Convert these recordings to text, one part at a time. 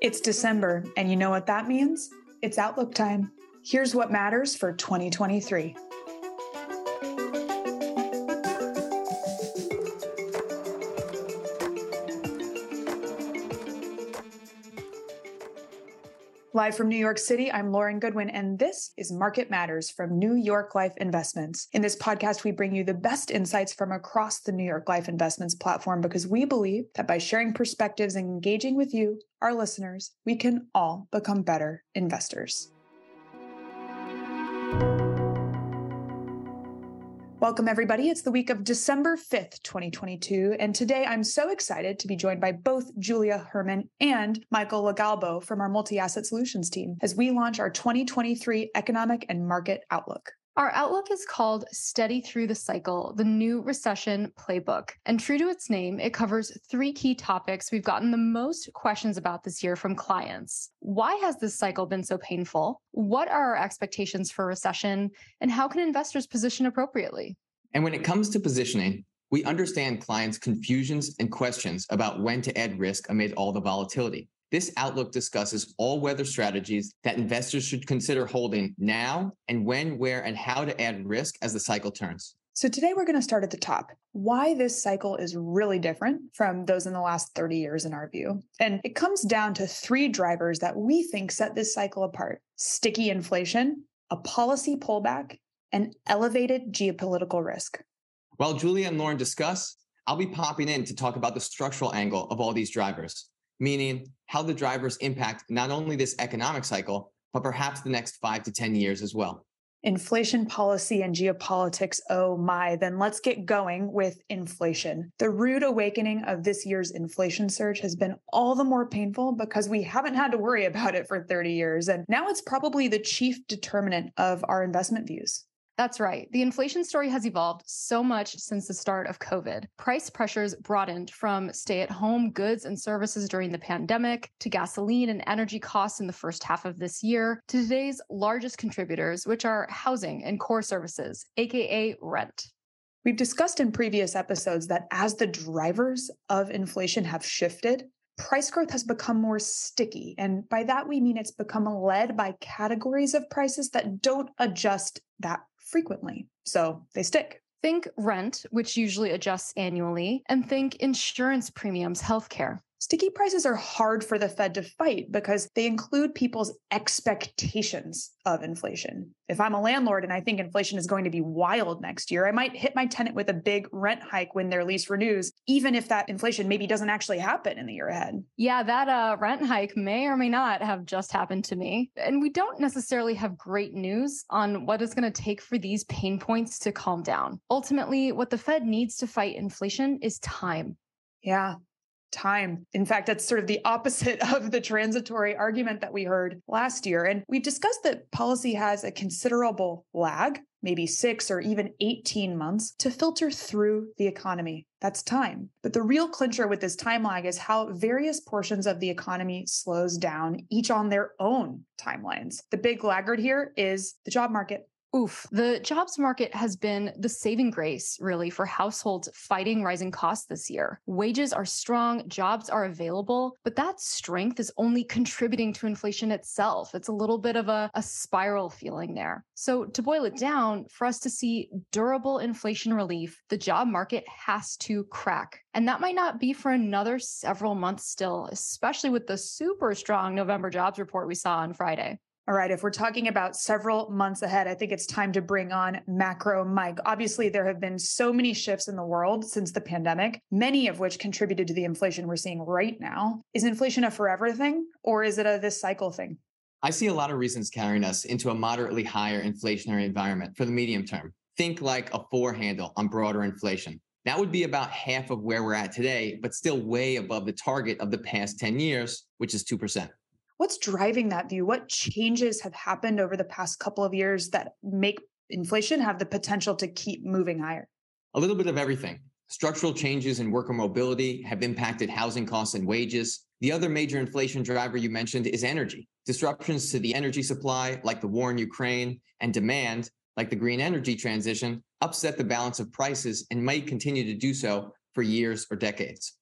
It's December, and you know what that means? It's Outlook time. Here's what matters for 2023. Live from New York City, I'm Lauren Goodwin, and this is Market Matters from New York Life Investments. In this podcast, we bring you the best insights from across the New York Life Investments platform because we believe that by sharing perspectives and engaging with you, our listeners, we can all become better investors. Welcome, everybody. It's the week of December 5th, 2022. And today I'm so excited to be joined by both Julia Hermann and Michael LoGalbo from our multi asset solutions team as we launch our 2023 economic and market outlook. Our outlook is called Steady Through the Cycle, the new recession playbook. And true to its name, it covers three key topics we've gotten the most questions about this year from clients. Why has this cycle been so painful? What are our expectations for recession? And how can investors position appropriately? And when it comes to positioning, we understand clients' confusions and questions about when to add risk amid all the volatility. This outlook discusses all weather strategies that investors should consider holding now and when, where, and how to add risk as the cycle turns. So, today we're going to start at the top. Why this cycle is really different from those in the last 30 years, in our view. And it comes down to three drivers that we think set this cycle apart sticky inflation, a policy pullback, and elevated geopolitical risk. While Julia and Lauren discuss, I'll be popping in to talk about the structural angle of all these drivers meaning how the drivers impact not only this economic cycle, but perhaps the next five to 10 years as well. Inflation policy and geopolitics, oh my, then let's get going with inflation. The rude awakening of this year's inflation surge has been all the more painful because we haven't had to worry about it for 30 years. And now it's probably the chief determinant of our investment views. That's right. The inflation story has evolved so much since the start of COVID. Price pressures broadened from stay at home goods and services during the pandemic to gasoline and energy costs in the first half of this year to today's largest contributors, which are housing and core services, AKA rent. We've discussed in previous episodes that as the drivers of inflation have shifted, price growth has become more sticky. And by that, we mean it's become led by categories of prices that don't adjust that frequently. So they stick. Think rent, which usually adjusts annually, and think insurance premiums, healthcare. Sticky prices are hard for the Fed to fight because they include people's expectations of inflation. If I'm a landlord and I think inflation is going to be wild next year, I might hit my tenant with a big rent hike when their lease renews, even if that inflation maybe doesn't actually happen in the year ahead. Yeah, that uh, rent hike may or may not have just happened to me. And we don't necessarily have great news on what it's going to take for these pain points to calm down. Ultimately, what the Fed needs to fight inflation is time. Yeah, time. In fact, that's sort of the opposite of the transitory argument that we heard last year. And we've discussed that policy has a considerable lag, maybe six or even 18 months, to filter through the economy. That's time. But the real clincher with this time lag is how various portions of the economy slows down, each on their own timelines. The big laggard here is the job market. Oof. The jobs market has been the saving grace, really, for households fighting rising costs this year. Wages are strong, jobs are available, but that strength is only contributing to inflation itself. It's a little bit of a, a spiral feeling there. So, to boil it down, for us to see durable inflation relief, the job market has to crack. And that might not be for another several months still, especially with the super strong November jobs report we saw on Friday. All right, if we're talking about several months ahead, I think it's time to bring on Macro Mike. Obviously, there have been so many shifts in the world since the pandemic, many of which contributed to the inflation we're seeing right now. Is inflation a forever thing or is it a this cycle thing? I see a lot of reasons carrying us into a moderately higher inflationary environment for the medium term. Think like a four handle on broader inflation. That would be about half of where we're at today, but still way above the target of the past 10 years, which is 2%. What's driving that view? What changes have happened over the past couple of years that make inflation have the potential to keep moving higher? A little bit of everything. Structural changes in worker mobility have impacted housing costs and wages. The other major inflation driver you mentioned is energy. Disruptions to the energy supply, like the war in Ukraine, and demand, like the green energy transition, upset the balance of prices and might continue to do so for years or decades.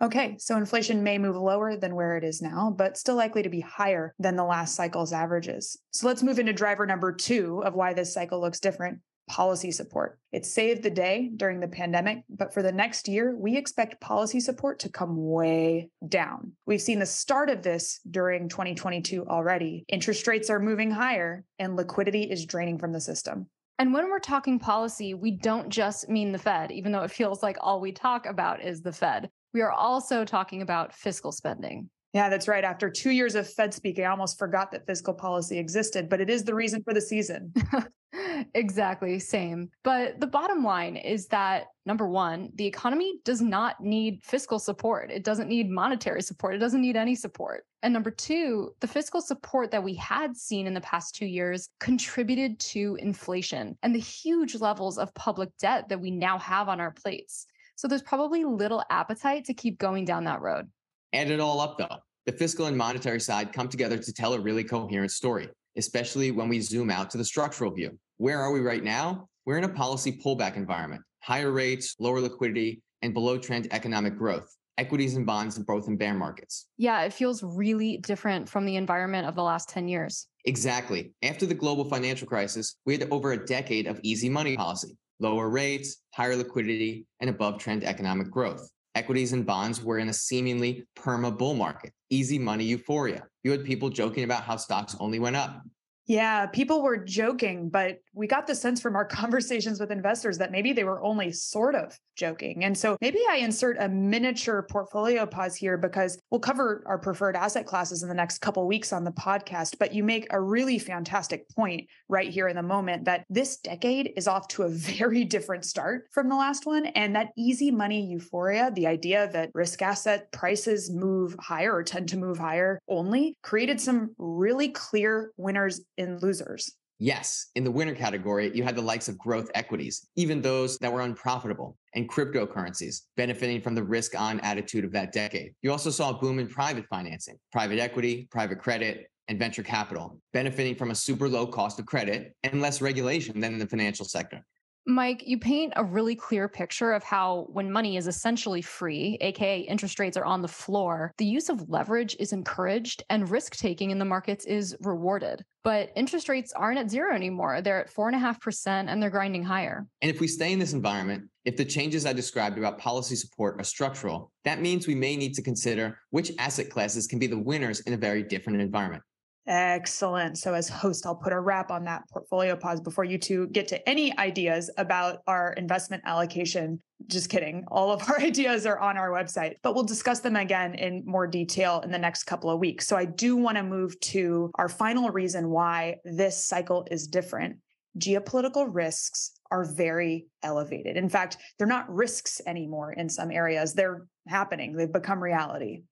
Okay, so inflation may move lower than where it is now, but still likely to be higher than the last cycle's averages. So let's move into driver number two of why this cycle looks different policy support. It saved the day during the pandemic, but for the next year, we expect policy support to come way down. We've seen the start of this during 2022 already. Interest rates are moving higher and liquidity is draining from the system. And when we're talking policy, we don't just mean the Fed, even though it feels like all we talk about is the Fed. We are also talking about fiscal spending. Yeah, that's right. After two years of Fed speak, I almost forgot that fiscal policy existed, but it is the reason for the season. exactly, same. But the bottom line is that number one, the economy does not need fiscal support. It doesn't need monetary support. It doesn't need any support. And number two, the fiscal support that we had seen in the past two years contributed to inflation and the huge levels of public debt that we now have on our plates. So there's probably little appetite to keep going down that road. Add it all up, though. The fiscal and monetary side come together to tell a really coherent story, especially when we zoom out to the structural view. Where are we right now? We're in a policy pullback environment, higher rates, lower liquidity, and below trend economic growth. Equities and bonds both in bear markets. Yeah, it feels really different from the environment of the last 10 years. Exactly. After the global financial crisis, we had over a decade of easy money policy, lower rates, higher liquidity, and above trend economic growth equities and bonds were in a seemingly perma bull market, easy money euphoria. You had people joking about how stocks only went up. Yeah, people were joking, but we got the sense from our conversations with investors that maybe they were only sort of joking. And so maybe I insert a miniature portfolio pause here because we'll cover our preferred asset classes in the next couple weeks on the podcast, but you make a really fantastic point right here in the moment that this decade is off to a very different start from the last one and that easy money euphoria, the idea that risk asset prices move higher or tend to move higher only created some really clear winners and losers. Yes, in the winner category, you had the likes of growth equities, even those that were unprofitable, and cryptocurrencies, benefiting from the risk on attitude of that decade. You also saw a boom in private financing, private equity, private credit, and venture capital, benefiting from a super low cost of credit and less regulation than in the financial sector. Mike, you paint a really clear picture of how when money is essentially free, aka interest rates are on the floor, the use of leverage is encouraged and risk taking in the markets is rewarded. But interest rates aren't at zero anymore. They're at 4.5% and they're grinding higher. And if we stay in this environment, if the changes I described about policy support are structural, that means we may need to consider which asset classes can be the winners in a very different environment. Excellent. So, as host, I'll put a wrap on that portfolio pause before you two get to any ideas about our investment allocation. Just kidding. All of our ideas are on our website, but we'll discuss them again in more detail in the next couple of weeks. So, I do want to move to our final reason why this cycle is different. Geopolitical risks are very elevated. In fact, they're not risks anymore in some areas, they're happening, they've become reality.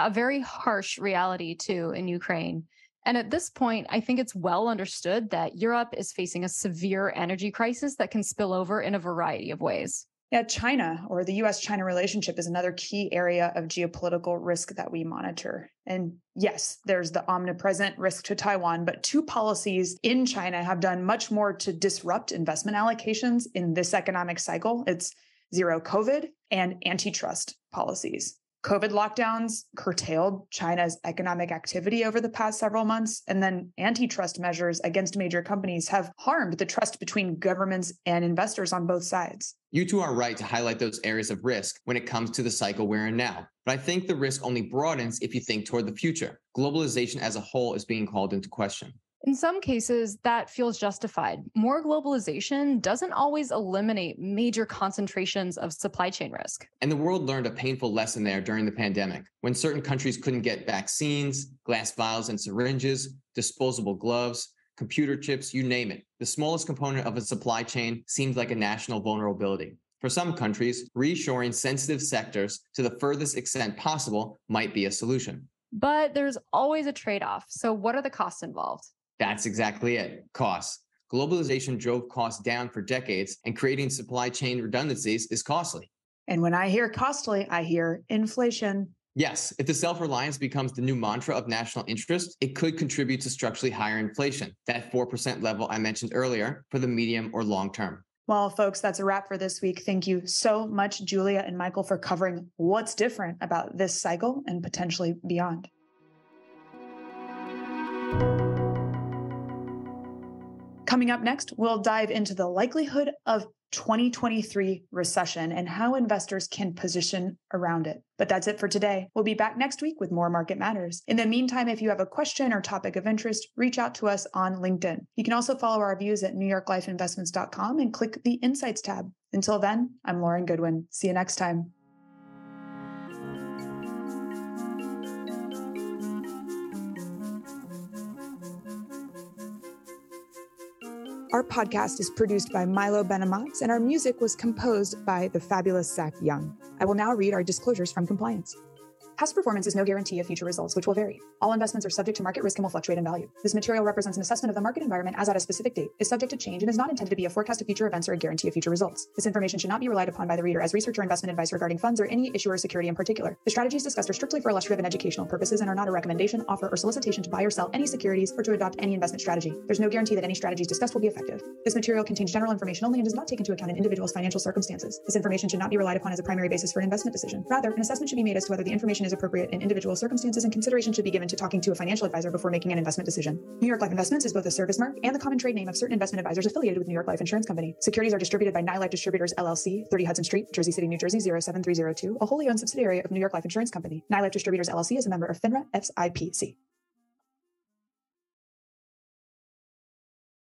A very harsh reality, too, in Ukraine. And at this point, I think it's well understood that Europe is facing a severe energy crisis that can spill over in a variety of ways. Yeah, China or the US China relationship is another key area of geopolitical risk that we monitor. And yes, there's the omnipresent risk to Taiwan, but two policies in China have done much more to disrupt investment allocations in this economic cycle. It's zero COVID and antitrust policies. COVID lockdowns curtailed China's economic activity over the past several months. And then antitrust measures against major companies have harmed the trust between governments and investors on both sides. You two are right to highlight those areas of risk when it comes to the cycle we're in now. But I think the risk only broadens if you think toward the future. Globalization as a whole is being called into question. In some cases, that feels justified. More globalization doesn't always eliminate major concentrations of supply chain risk. And the world learned a painful lesson there during the pandemic when certain countries couldn't get vaccines, glass vials and syringes, disposable gloves, computer chips, you name it. The smallest component of a supply chain seemed like a national vulnerability. For some countries, reshoring sensitive sectors to the furthest extent possible might be a solution. But there's always a trade off. So, what are the costs involved? That's exactly it costs. Globalization drove costs down for decades, and creating supply chain redundancies is costly. And when I hear costly, I hear inflation. Yes, if the self reliance becomes the new mantra of national interest, it could contribute to structurally higher inflation, that 4% level I mentioned earlier, for the medium or long term. Well, folks, that's a wrap for this week. Thank you so much, Julia and Michael, for covering what's different about this cycle and potentially beyond. Coming up next, we'll dive into the likelihood of 2023 recession and how investors can position around it. But that's it for today. We'll be back next week with more Market Matters. In the meantime, if you have a question or topic of interest, reach out to us on LinkedIn. You can also follow our views at newyorklifeinvestments.com and click the Insights tab. Until then, I'm Lauren Goodwin. See you next time. Our podcast is produced by Milo Benamatz, and our music was composed by the fabulous Zach Young. I will now read our disclosures from compliance. Past performance is no guarantee of future results, which will vary. All investments are subject to market risk and will fluctuate in value. This material represents an assessment of the market environment as at a specific date, is subject to change, and is not intended to be a forecast of future events or a guarantee of future results. This information should not be relied upon by the reader as research or investment advice regarding funds or any issuer or security in particular. The strategies discussed are strictly for illustrative and educational purposes and are not a recommendation, offer, or solicitation to buy or sell any securities or to adopt any investment strategy. There's no guarantee that any strategies discussed will be effective. This material contains general information only and does not take into account an individual's financial circumstances. This information should not be relied upon as a primary basis for an investment decision. Rather, an assessment should be made as to whether the information is appropriate in individual circumstances and consideration should be given to talking to a financial advisor before making an investment decision. New York Life Investments is both a service mark and the common trade name of certain investment advisors affiliated with New York Life Insurance Company. Securities are distributed by Nylife Distributors LLC, 30 Hudson Street, Jersey City, New Jersey 07302, a wholly owned subsidiary of New York Life Insurance Company. Nylife Distributors LLC is a member of FINRA SIPC.